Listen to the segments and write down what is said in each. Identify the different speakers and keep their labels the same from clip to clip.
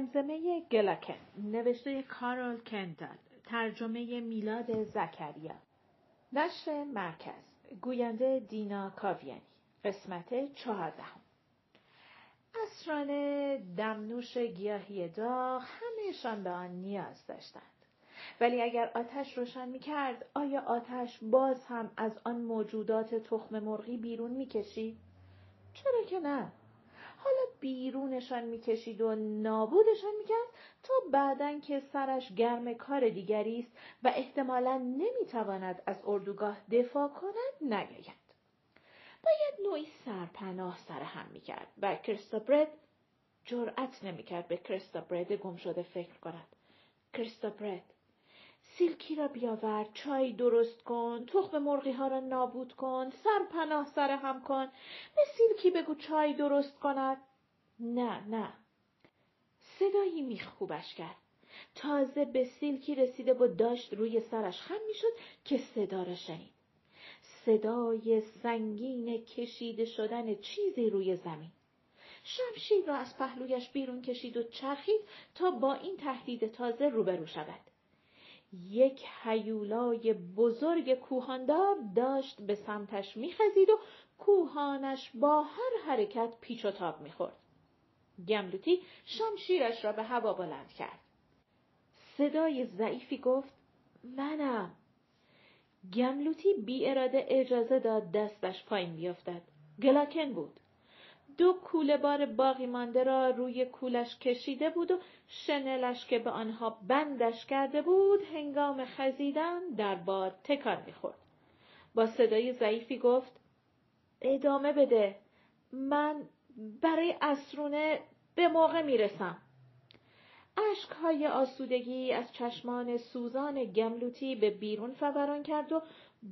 Speaker 1: زمزمه گلاکن نوشته کارول کندال ترجمه میلاد زکریا نشر مرکز گوینده دینا کاویانی قسمت چهاردهم اسران دمنوش گیاهی داغ همهشان به آن نیاز داشتند ولی اگر آتش روشن می کرد آیا آتش باز هم از آن موجودات تخم مرغی بیرون می کشید؟ چرا که نه؟ بیرونشان می‌کشید و نابودشان می‌کرد تا بعدا که سرش گرم کار دیگری است و احتمالا نمی‌تواند از اردوگاه دفاع کند نیاید باید نوعی سرپناه سر هم می‌کرد و کریستابرد جرأت نمی‌کرد به کریستابرد گم شده فکر کند. کریستابرد سیلکی را بیاور چای درست کن تخم مرغی ها را نابود کن سرپناه سر هم کن به سیلکی بگو چای درست کند. نه نه. صدایی میخکوبش کرد. تازه به سیلکی رسیده و داشت روی سرش. خم می‌شد که صدا را شنید. صدای سنگین کشیده شدن چیزی روی زمین. شمشیر را از پهلویش بیرون کشید و چرخید تا با این تهدید تازه روبرو شود. یک هیولای بزرگ کوهاندار داشت به سمتش میخزید و کوهانش با هر حرکت پیچ و تاب می‌خورد. گملوتی شمشیرش را به هوا بلند کرد. صدای ضعیفی گفت منم. گملوتی بی اراده اجازه داد دستش پایین بیفتد. گلاکن بود. دو کوله بار باقی مانده را روی کولش کشیده بود و شنلش که به آنها بندش کرده بود هنگام خزیدن در باد تکان می‌خورد. با صدای ضعیفی گفت ادامه بده من برای اسرونه به موقع می‌رسم. اشکهای آسودگی از چشمان سوزان گملوتی به بیرون فوران کرد و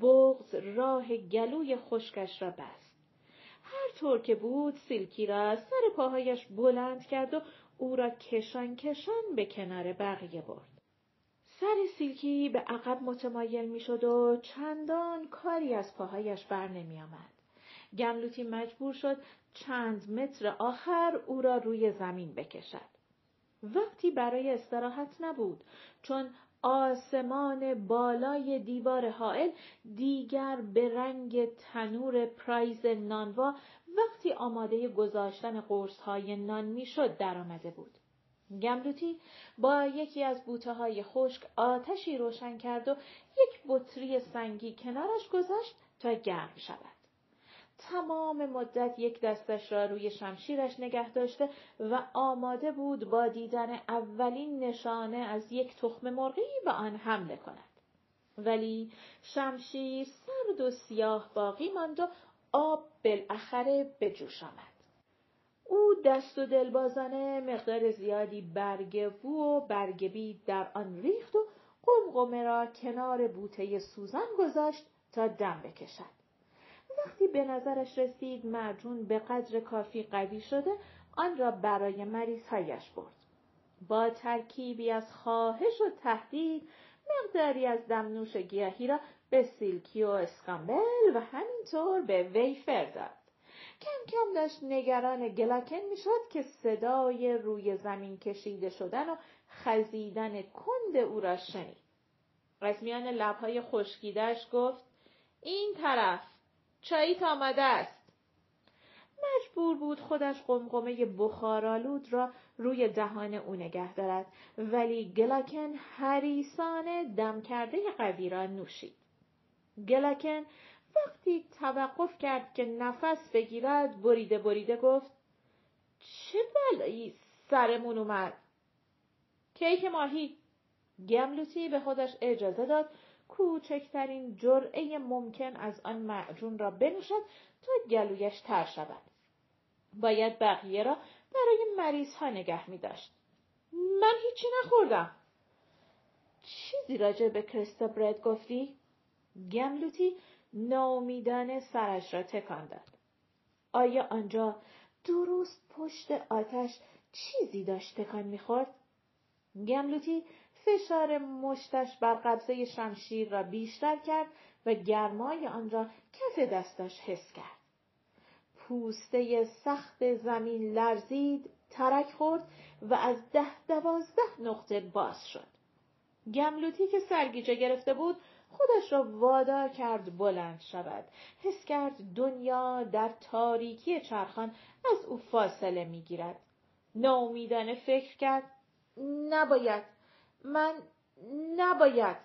Speaker 1: بغز راه گلوی خشکش را بست. هر طور که بود سیلکی را سر پاهایش بلند کرد و او را کشان کشان به کنار بقیه برد. سر سیلکی به عقب متمایل می‌شد و چندان کاری از پاهایش بر نمی آمد. گملوتی مجبور شد چند متر آخر او را روی زمین بکشد. وقتی برای استراحت نبود چون آسمان بالای دیوار حائل دیگر به رنگ تنور پرایز نانوا وقتی آماده گذاشتن قرص های نان می‌شد درآمده بود. گملوتی با یکی از بوته های خشک آتشی روشن کرد و یک بطری سنگی کنارش گذاشت تا گرم شود. تمام مدت یک دستش را روی شمشیرش نگه داشته و آماده بود با دیدن اولین نشانه از یک تخم مرغی به آن حمله کند. ولی شمشیر سرد و سیاه باقی ماند و آب بالاخره به جوش آمد. او دست و دلبازانه مقدار زیادی برگ بو و برگ بید در آن ریخت و قمقمه را کنار بوته سوزن گذاشت تا دم بکشد. وقتی به نظرش رسید مرجون به قدر کافی قوی شده آن را برای مریضهایش برد. با ترکیبی از خواهش و تهدید مقداری از دمنوش گیاهی را به سیلکی و اسکامبل و همینطور به ویفر داد. کم کم داشت نگران گلاکن می‌شد که صدای روی زمین کشیده شدن و خزیدن کند او را شنید. از میان لبهای خشکیدهش گفت این طرف چاییت آمده است. مجبور بود خودش قمقمه بخارالود را روی دهان او نگه دارد ولی گلاکن حریسان دم کرده قوی را نوشید. گلاکن وقتی توقف کرد که نفس بگیرد بریده بریده گفت چه بلایی سرمون اومد؟ کیک ماهی گملوتی به خودش اجازه داد کوچکترین جرعه ممکن از آن معجون را بنوشد تا گلویش تر شود. باید بقیه را برای مریض ها نگه می داشت. من هیچی نخوردم. چیزی راجع به کریستا برد گفتی؟ گملوتی ناامیدانه سرش را تکان داد. آیا آنجا درست پشت آتش چیزی داشت تکان می‌خورد؟ گملوتی فشار مشتش بر قبضه شمشیر را بیشتر کرد و گرمای آن را کف دستش حس کرد. پوسته سخت زمین لرزید ترک خورد و از ده دوازده نقطه باز شد. گملوتی که سرگیجه گرفته بود خودش را وادار کرد بلند شود. حس کرد دنیا در تاریکی چرخان از او فاصله می‌گیرد. ناامیدانه فکر کرد نباید من نباید.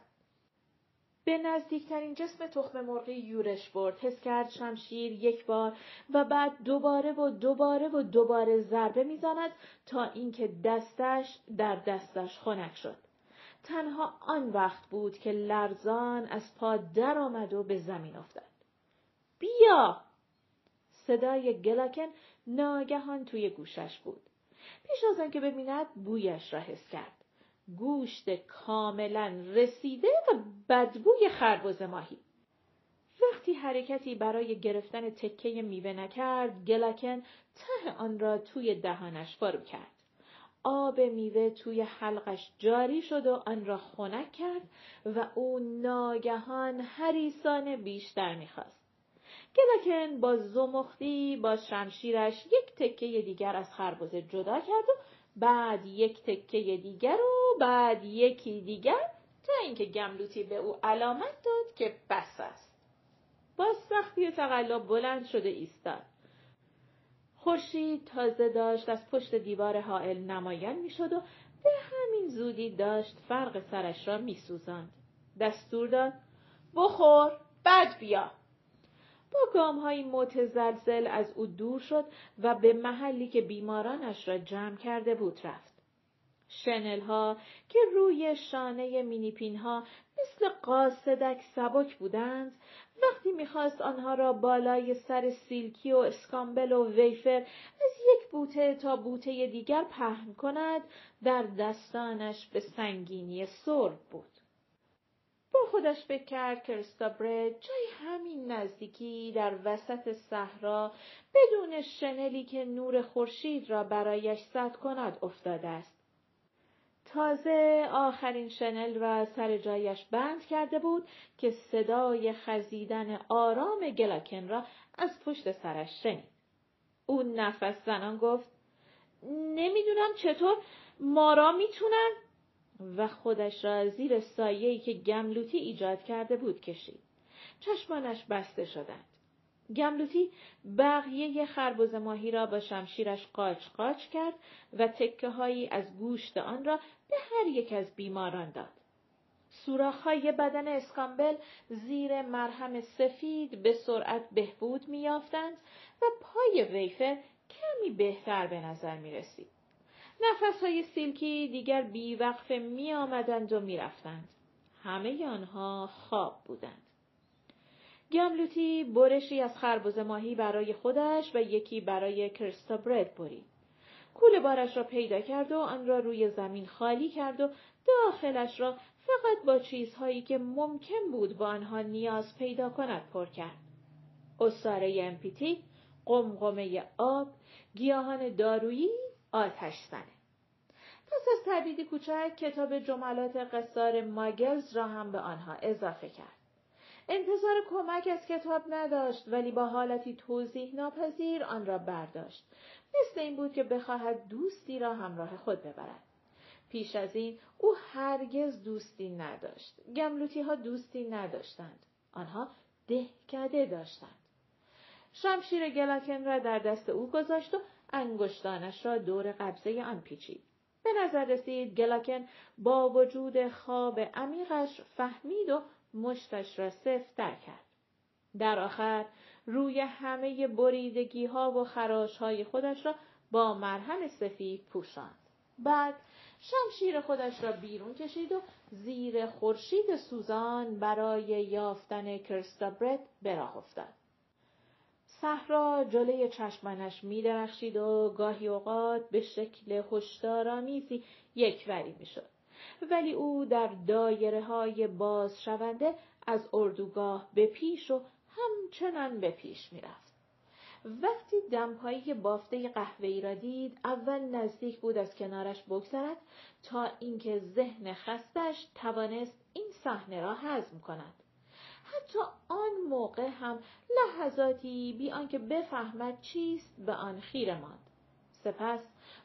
Speaker 1: به نزدیکترین جسم تخم مرغی یورش برد. حس کرد شمشیر یک بار و بعد دوباره و دوباره و دوباره ضربه می‌زند تا اینکه دستش در دستش خنک شد. تنها آن وقت بود که لرزان از پا درآمد و به زمین افتاد. بیا! صدای گلاکن ناگهان توی گوشش بود. پیش از آنکه ببیند بویش را حس کرد. گوشت کاملا رسیده و بدبوی خربز ماهی. وقتی حرکتی برای گرفتن تکه میوه نکرد، گلکن ته آن را توی دهانش فرو کرد. آب میوه توی حلقش جاری شد و آن را خنک کرد و او ناگهان هریسانه بیشتر می‌خواست. گلکن با زمختی با شمشیرش یک تکه دیگر از خربزه جدا کرد و بعد یک تکه دیگر و بعد یکی دیگر تا اینکه گملوتی به او علامت داد که بس است. با سختی و تقلب بلند شده ایستاد. خورشید تازه داشت از پشت دیوار حائل نمایان می‌شد و به همین زودی داشت فرق سرش را میسوزاند. دستور داد بخور بعد بیا. با گام های متزلزل از او دور شد و به محلی که بیمارانش را جمع کرده بود رفت. شنل ها که روی شانه مینیپین ها مثل قاصدک سبک بودند وقتی می‌خواست آنها را بالای سر سیلکی و اسکامبل و ویفر از یک بوته تا بوته دیگر پهن کند در دستانش به سنگینی سرب بود. خودش فکر کرد که جای همین نزدیکی در وسط صحرا بدون شنلی که نور خورشید را برایش سد کند افتاده است. تازه آخرین شنل را سر جایش بند کرده بود که صدای خزیدن آرام گلاکن را از پشت سرش شنید. او نفس زنان گفت نمی‌دونم چطور مارا می‌تونن و خودش را زیر سایه‌ای که گملوتی ایجاد کرده بود کشید. چشمانش بسته شدند. گملوتی بقیه خربز ماهی را با شمشیرش قاچ قاچ کرد و تکه هایی از گوشت آن را به هر یک از بیماران داد. سوراخ‌های بدن اسکامبل زیر مرهم سفید به سرعت بهبود می‌یافتند و پای ویفر کمی بهتر به نظر می رسید. نفس های سیلکی دیگر بیوقف می آمدند و می رفتند. همه آنها خواب بودند. گملوتی برشی از خربز ماهی برای خودش و یکی برای کرستابرد برید. کول بارش را پیدا کرد و آن را روی زمین خالی کرد و داخلش را فقط با چیزهایی که ممکن بود با آنها نیاز پیدا کند پر کرد. اصاره امپیتی، قمقمه آب، گیاهان دارویی آتش زنه. پس از تردید کوچک کتاب جملات قصار ماگلز را هم به آنها اضافه کرد. انتظار کمک از کتاب نداشت ولی با حالتی توضیح ناپذیر آن را برداشت. مثل این بود که بخواهد دوستی را همراه خود ببرد. پیش از این او هرگز دوستی نداشت. گملوتی ها دوستی نداشتند. آنها دهکده داشتند. شمشیر گلاکن را در دست او گذاشت و انگشتانش را دور قبضه آن پیچید. به نظر رسید گلاکن با وجود خواب عمیقش فهمید و مشتش را سفتر کرد. در آخر روی همه بریدگی ها و خراش های خودش را با مرهم سفید پوشاند. بعد شمشیر خودش را بیرون کشید و زیر خورشید سوزان برای یافتن کرستابرد به راه افتاد. صحرا جلوی چشمانش می درخشید و گاهی اوقات به شکل هشدارآمیزی یکوری می شد. ولی او در دایره های باز شونده از اردوگاه به پیش و همچنان به پیش می رفت. وقتی دمپایی بافته قهوه‌ای را دید اول نزدیک بود از کنارش بگذرد تا اینکه ذهن خستش توانست این صحنه را هضم کند حتی آن موقع هم لحظاتی بی آنکه بفهمد چیست به آن خیره ماند سپس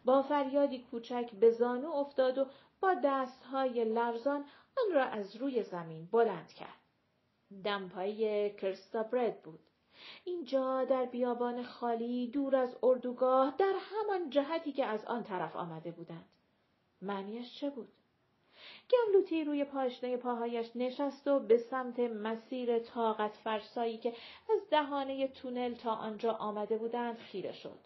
Speaker 1: با فریادی کوچک به زانو افتاد و با دستهای لرزان آن را از روی زمین بلند کرد. دمپایی کرستابرد بود. اینجا در بیابان خالی دور از اردوگاه در همان جهتی که از آن طرف آمده بودند. معنیش چه بود؟ گملوتی روی پاشنه پاهایش نشست و به سمت مسیر طاقت فرسایی که از دهانه تونل تا آنجا آمده بودند خیره شد.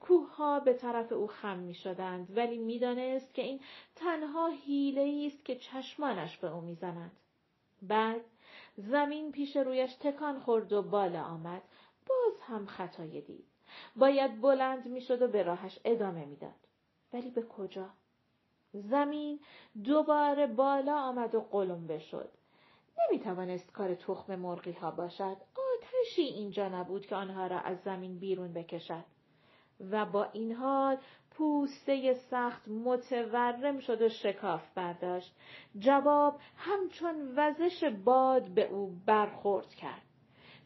Speaker 1: کوهها به طرف او خم می شدند ولی می‌دانست که این تنها حیله است که چشمانش به او می‌زنند. بعد زمین پیش رویش تکان خورد و بالا آمد. باز هم خطای دید. باید بلند می‌شد و به راهش ادامه می‌داد. ولی به کجا؟ زمین دوباره بالا آمد و قلمبه شد. نمی توانست کار تخم مرغی ها باشد. آتشی اینجا نبود که آنها را از زمین بیرون بکشد. و با این حال پوسته سخت متورم شد و شکاف برداشت. جواب همچون وزش باد به او برخورد کرد.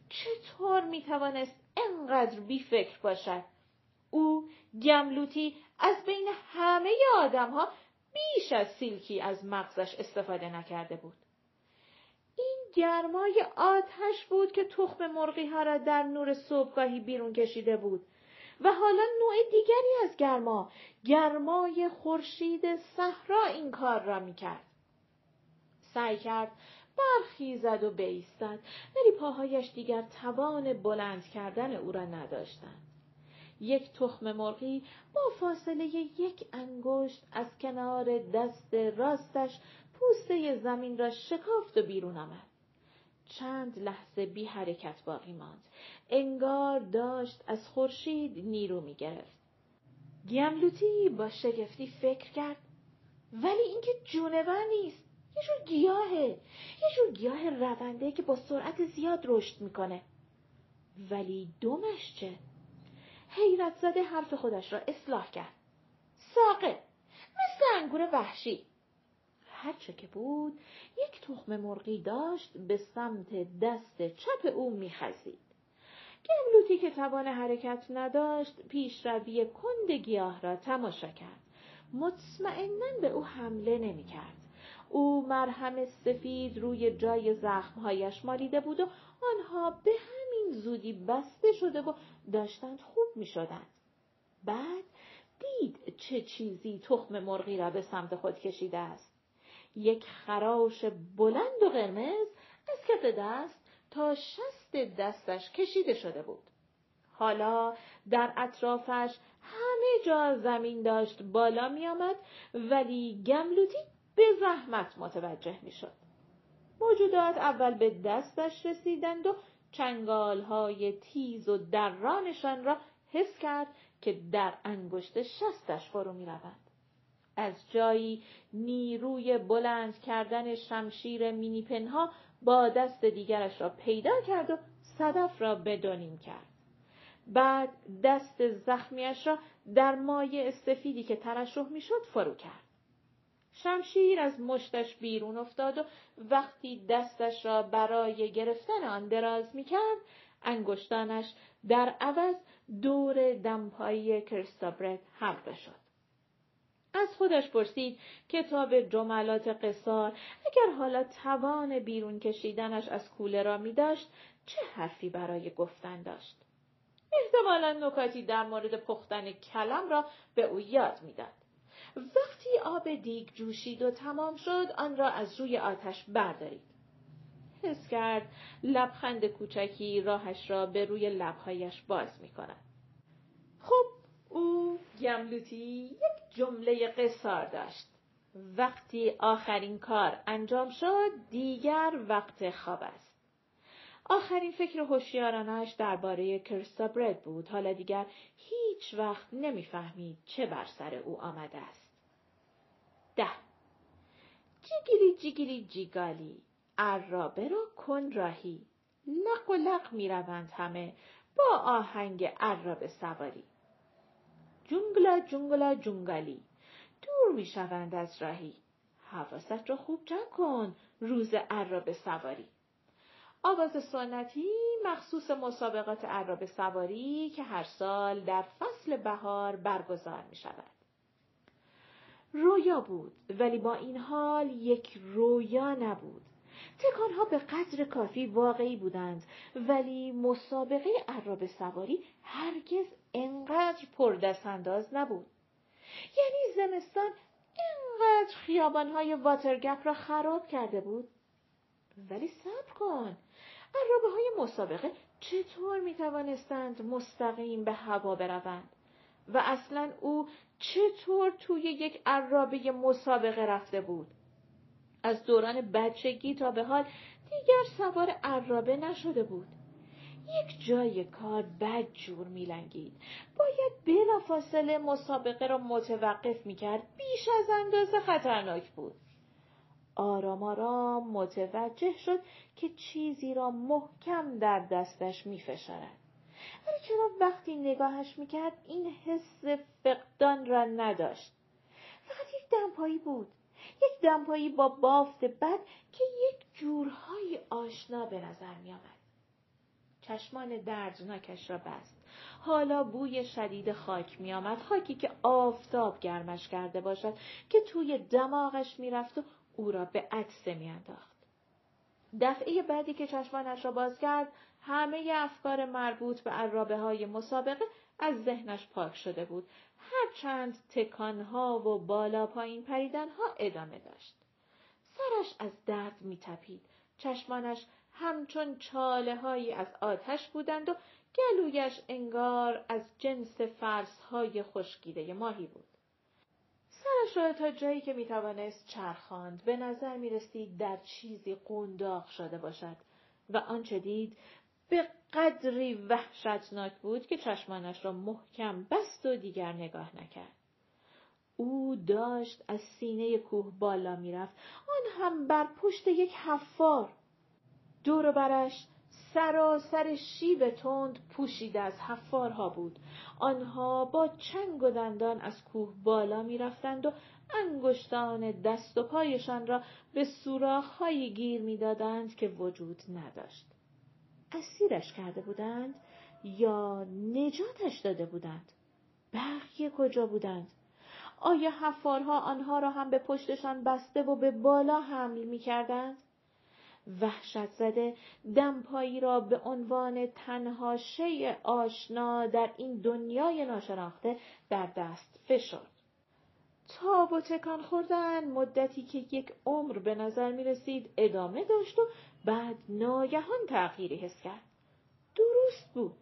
Speaker 1: چطور می توانست انقدر بی فکر باشد؟ او گملوتی از بین همه آدم ها بیش از سیلکی از مغزش استفاده نکرده بود. این گرمای آتش بود که تخم مرغی ها را در نور صبحگاهی بیرون کشیده بود و حالا نوع دیگری از گرما گرمای خورشید صحرا این کار را می‌کرد سعی کرد برخیزد و بیستد ولی پاهایش دیگر توان بلند کردن او را نداشتند یک تخم مرغی با فاصله یک انگشت از کنار دست راستش پوسته زمین را شکافت و بیرون آمد. چند لحظه بی حرکت باقی ماند. انگار داشت از خورشید نیرو می گرفت. گیملوتی با شگفتی فکر کرد ولی اینکه جونور نیست یه جور گیاهه یه جور گیاه رونده که با سرعت زیاد رشد می‌کنه ولی دومش چه حیرت زده حرف خودش را اصلاح کرد. ساقه مثل انگور وحشی. هرچه که بود یک تخم مرغی داشت به سمت دست چپ او میخزید. گملوتی که توان حرکت نداشت پیشروی کند گیاه را تماشا کرد. مطمئنا به او حمله نمی‌کرد. او مرهم سفید روی جای زخمهایش مالیده بود و آنها به زودی بسته شده و داشتند خوب می شدند. بعد دید چه چیزی تخم مرغی را به سمت خود کشیده است. یک خراش بلند و قرمز از کف دست تا شست دستش کشیده شده بود. حالا در اطرافش همه جا زمین داشت بالا می آمد ولی گملوتی به زحمت متوجه می شد. موجودات اول به دستش رسیدند و چنگال های تیز و درانشان را حس کرد که در انگشت شستش فرو می روند. از جایی نیروی بلند کردن شمشیر مینیپنها با دست دیگرش را پیدا کرد و صدف را بدونیم کرد. بعد دست زخمیش را در مایع سفیدی که ترشح می‌شد فرو کرد. شمشیر از مشتش بیرون افتاد و وقتی دستش را برای گرفتن آن دراز می کرد، انگشتانش در عوض دور دمپایی کرستابرت حلقه شد. از خودش پرسید کتاب جملات قصار اگر حالا توان بیرون کشیدنش از کوله را می داشت چه حرفی برای گفتن داشت؟ احتمالا نکاتی در مورد پختن کلم را به او یاد می‌داد. وقتی آب دیگ جوشید و تمام شد آن را از روی آتش بردارید. حس کرد لبخند کوچکی راهش را به روی لبهایش باز می کند. خب او گملوتی یک جمله قصار داشت. وقتی آخرین کار انجام شد دیگر وقت خواب است. آخرین فکر هوشیارانش درباره کرستابرد بود. حالا دیگر هیچ وقت نمی‌فهمید چه بر سر او آمده است. ده. جیگیری جیگیری جیگالی. عرابه را کن راهی. لق و لق می روند همه. با آهنگ عرابه سواری. جونگلا جونگلا جونگالی. دور می شوند از راهی. حواست را خوب جمع کن روز عرابه سواری. آواز سنتی مخصوص مسابقات عراب سواری که هر سال در فصل بهار برگزار می شود. رویا بود ولی با این حال یک رویا نبود. تکانها به قدر کافی واقعی بودند ولی مسابقه عراب سواری هرگز انقدر پردستانداز نبود. یعنی زمستان انقدر خیابانهای واترگپ را خراب کرده بود ولی صبر کن عرابه های مسابقه چطور می توانستند مستقیم به هوا بروند و اصلا او چطور توی یک عرابه مسابقه رفته بود؟ از دوران بچگی تا به حال دیگر سوار عرابه نشده بود. یک جای کار بد جور میلنگید. باید بلافاصله مسابقه را متوقف می‌کرد. بیش از اندازه خطرناک بود. آرام آرام متوجه شد که چیزی را محکم در دستش میفشارد. ولی چرا وقتی نگاهش می‌کرد این حس فقدان را نداشت؟ فقط یک دمپایی بود. یک دمپایی با بافت بد که یک جورهای آشنا به نظر میآمد. چشمان دردناکش را بست. حالا بوی شدید خاک میآمد. خاکی که آفتاب گرمش کرده باشد که توی دماغش می‌رفت و او را به عطسه میانداخت. دفعه بعدی که چشمانش را باز کرد همه افکار مربوط به عرابه های مسابقه از ذهنش پاک شده بود. هرچند تکانها و بالا پایین پریدنها ادامه داشت. سرش از درد میتپید. چشمانش همچون چاله هایی از آتش بودند و گلویش انگار از جنس فرس های خشکیده ماهی بود. سرش را تا جایی که می‌توانست چرخاند به نظر می رسید در چیزی قنداق شده باشد. و آنچه دید به قدری وحشتناک بود که چشمانش را محکم بست و دیگر نگاه نکرد. او داشت از سینه کوه بالا می‌رفت. آن هم بر پشت یک حفار. دور برش سراسر شیب تند پوشیده از حفارها بود. آنها با چنگ و دندان از کوه بالا می‌رفتند و انگشتان دست و پایشان را به سوراخهایی گیر می‌دادند که وجود نداشت. اسیرش کرده بودند یا نجاتش داده بودند؟ بقیه کجا بودند؟ آیا حفارها آنها را هم به پشتشان بسته و به بالا حمل می کردند؟ وحشت زده دمپایی را به عنوان تنها شی آشنا در این دنیای ناشناخته در دست فشرد. تاب و تکان خوردن مدتی که یک عمر به نظر می رسید ادامه داشت و بعد ناگهان تغییری حس کرد. درست بود.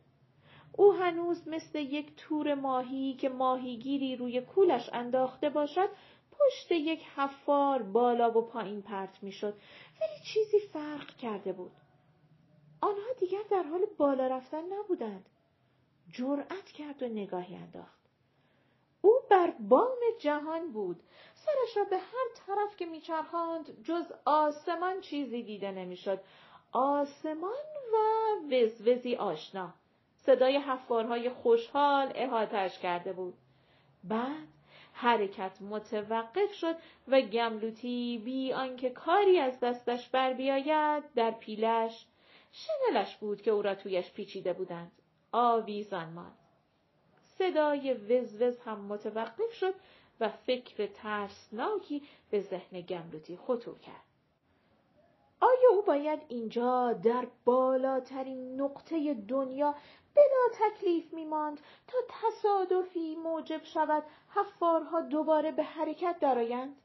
Speaker 1: او هنوز مثل یک تور ماهی که ماهیگیری روی کولش انداخته باشد پشت یک حفار بالا و پایین پرت می‌شد ولی چیزی فرق کرده بود. آنها دیگر در حال بالا رفتن نبودند. جرأت کرد و نگاهی انداخت. او بر بام جهان بود. سرش را به هر طرف که میچرخاند جز آسمان چیزی دیده نمی‌شد. آسمان و وزوزی آشنا. صدای حفارهای خوشحال احاتش کرده بود. بعد حرکت متوقف شد و گملوتی بی آنکه کاری از دستش بر بیاید در پیلش. شنلش بود که او را تویش پیچیده بودند. آویزان ماند. صدای وزوز هم متوقف شد و فکر ترسناکی به ذهن گملوتی خطور کرد. آیا او باید اینجا در بالاترین نقطه دنیا بلا تکلیف میماند تا تصادفی موجب شود حفارها دوباره به حرکت درآیند؟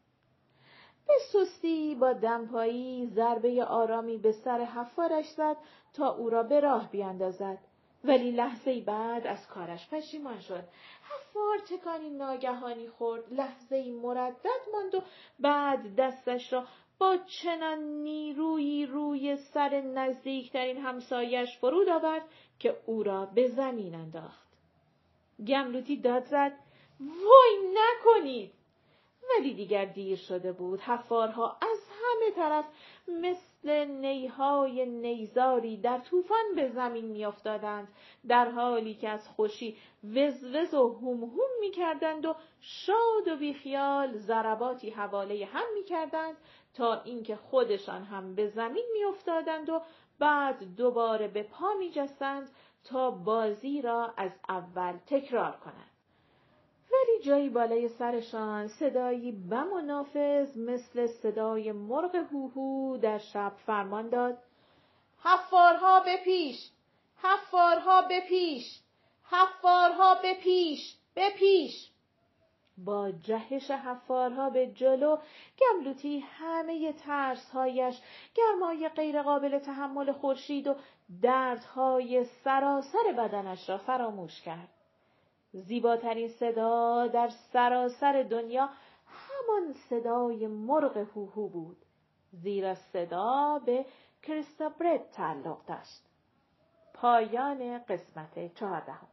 Speaker 1: به سستی با دمپایی ضربه آرامی به سر حفارش زد تا او را به راه بیاندازد. ولی لحظه بعد از کارش پشیمان شد. حفار تکانی ناگهانی خورد. لحظه مردد ماند و بعد دستش را با چنان نیرویی روی سر نزدیکترین همسایش فرود آورد که او را به زمین انداخت. گملوتی داد زد وای نکنید ولی دیگر دیر شده بود حفارها از همه طرف مثل نیهای نیزاری در طوفان به زمین میافتادند. در حالی که از خوشی وزوز و هم هم می‌کردند و شاد و بیخیال ضرباتی حواله هم می‌کردند تا اینکه خودشان هم به زمین میافتادند و بعد دوباره به پا میجستند تا بازی را از اول تکرار کنند. ولی جایی بالای سرشان صدایی بم و نافذ مثل صدای مرغ هوهو در شب فرمان داد. حفارها به پیش حفارها به پیش حفارها به پیش به پیش. با جهش حفارها به جلو گملوتی همه ترسهایش گرمای غیرقابل تحمل خورشید و دردهای سراسر بدنش را فراموش کرد. زیباترین صدا در سراسر دنیا همان صدای مرغ هوهو بود زیرا صدا به کریستابرت تعلق داشت. پایان قسمت چهاردهم.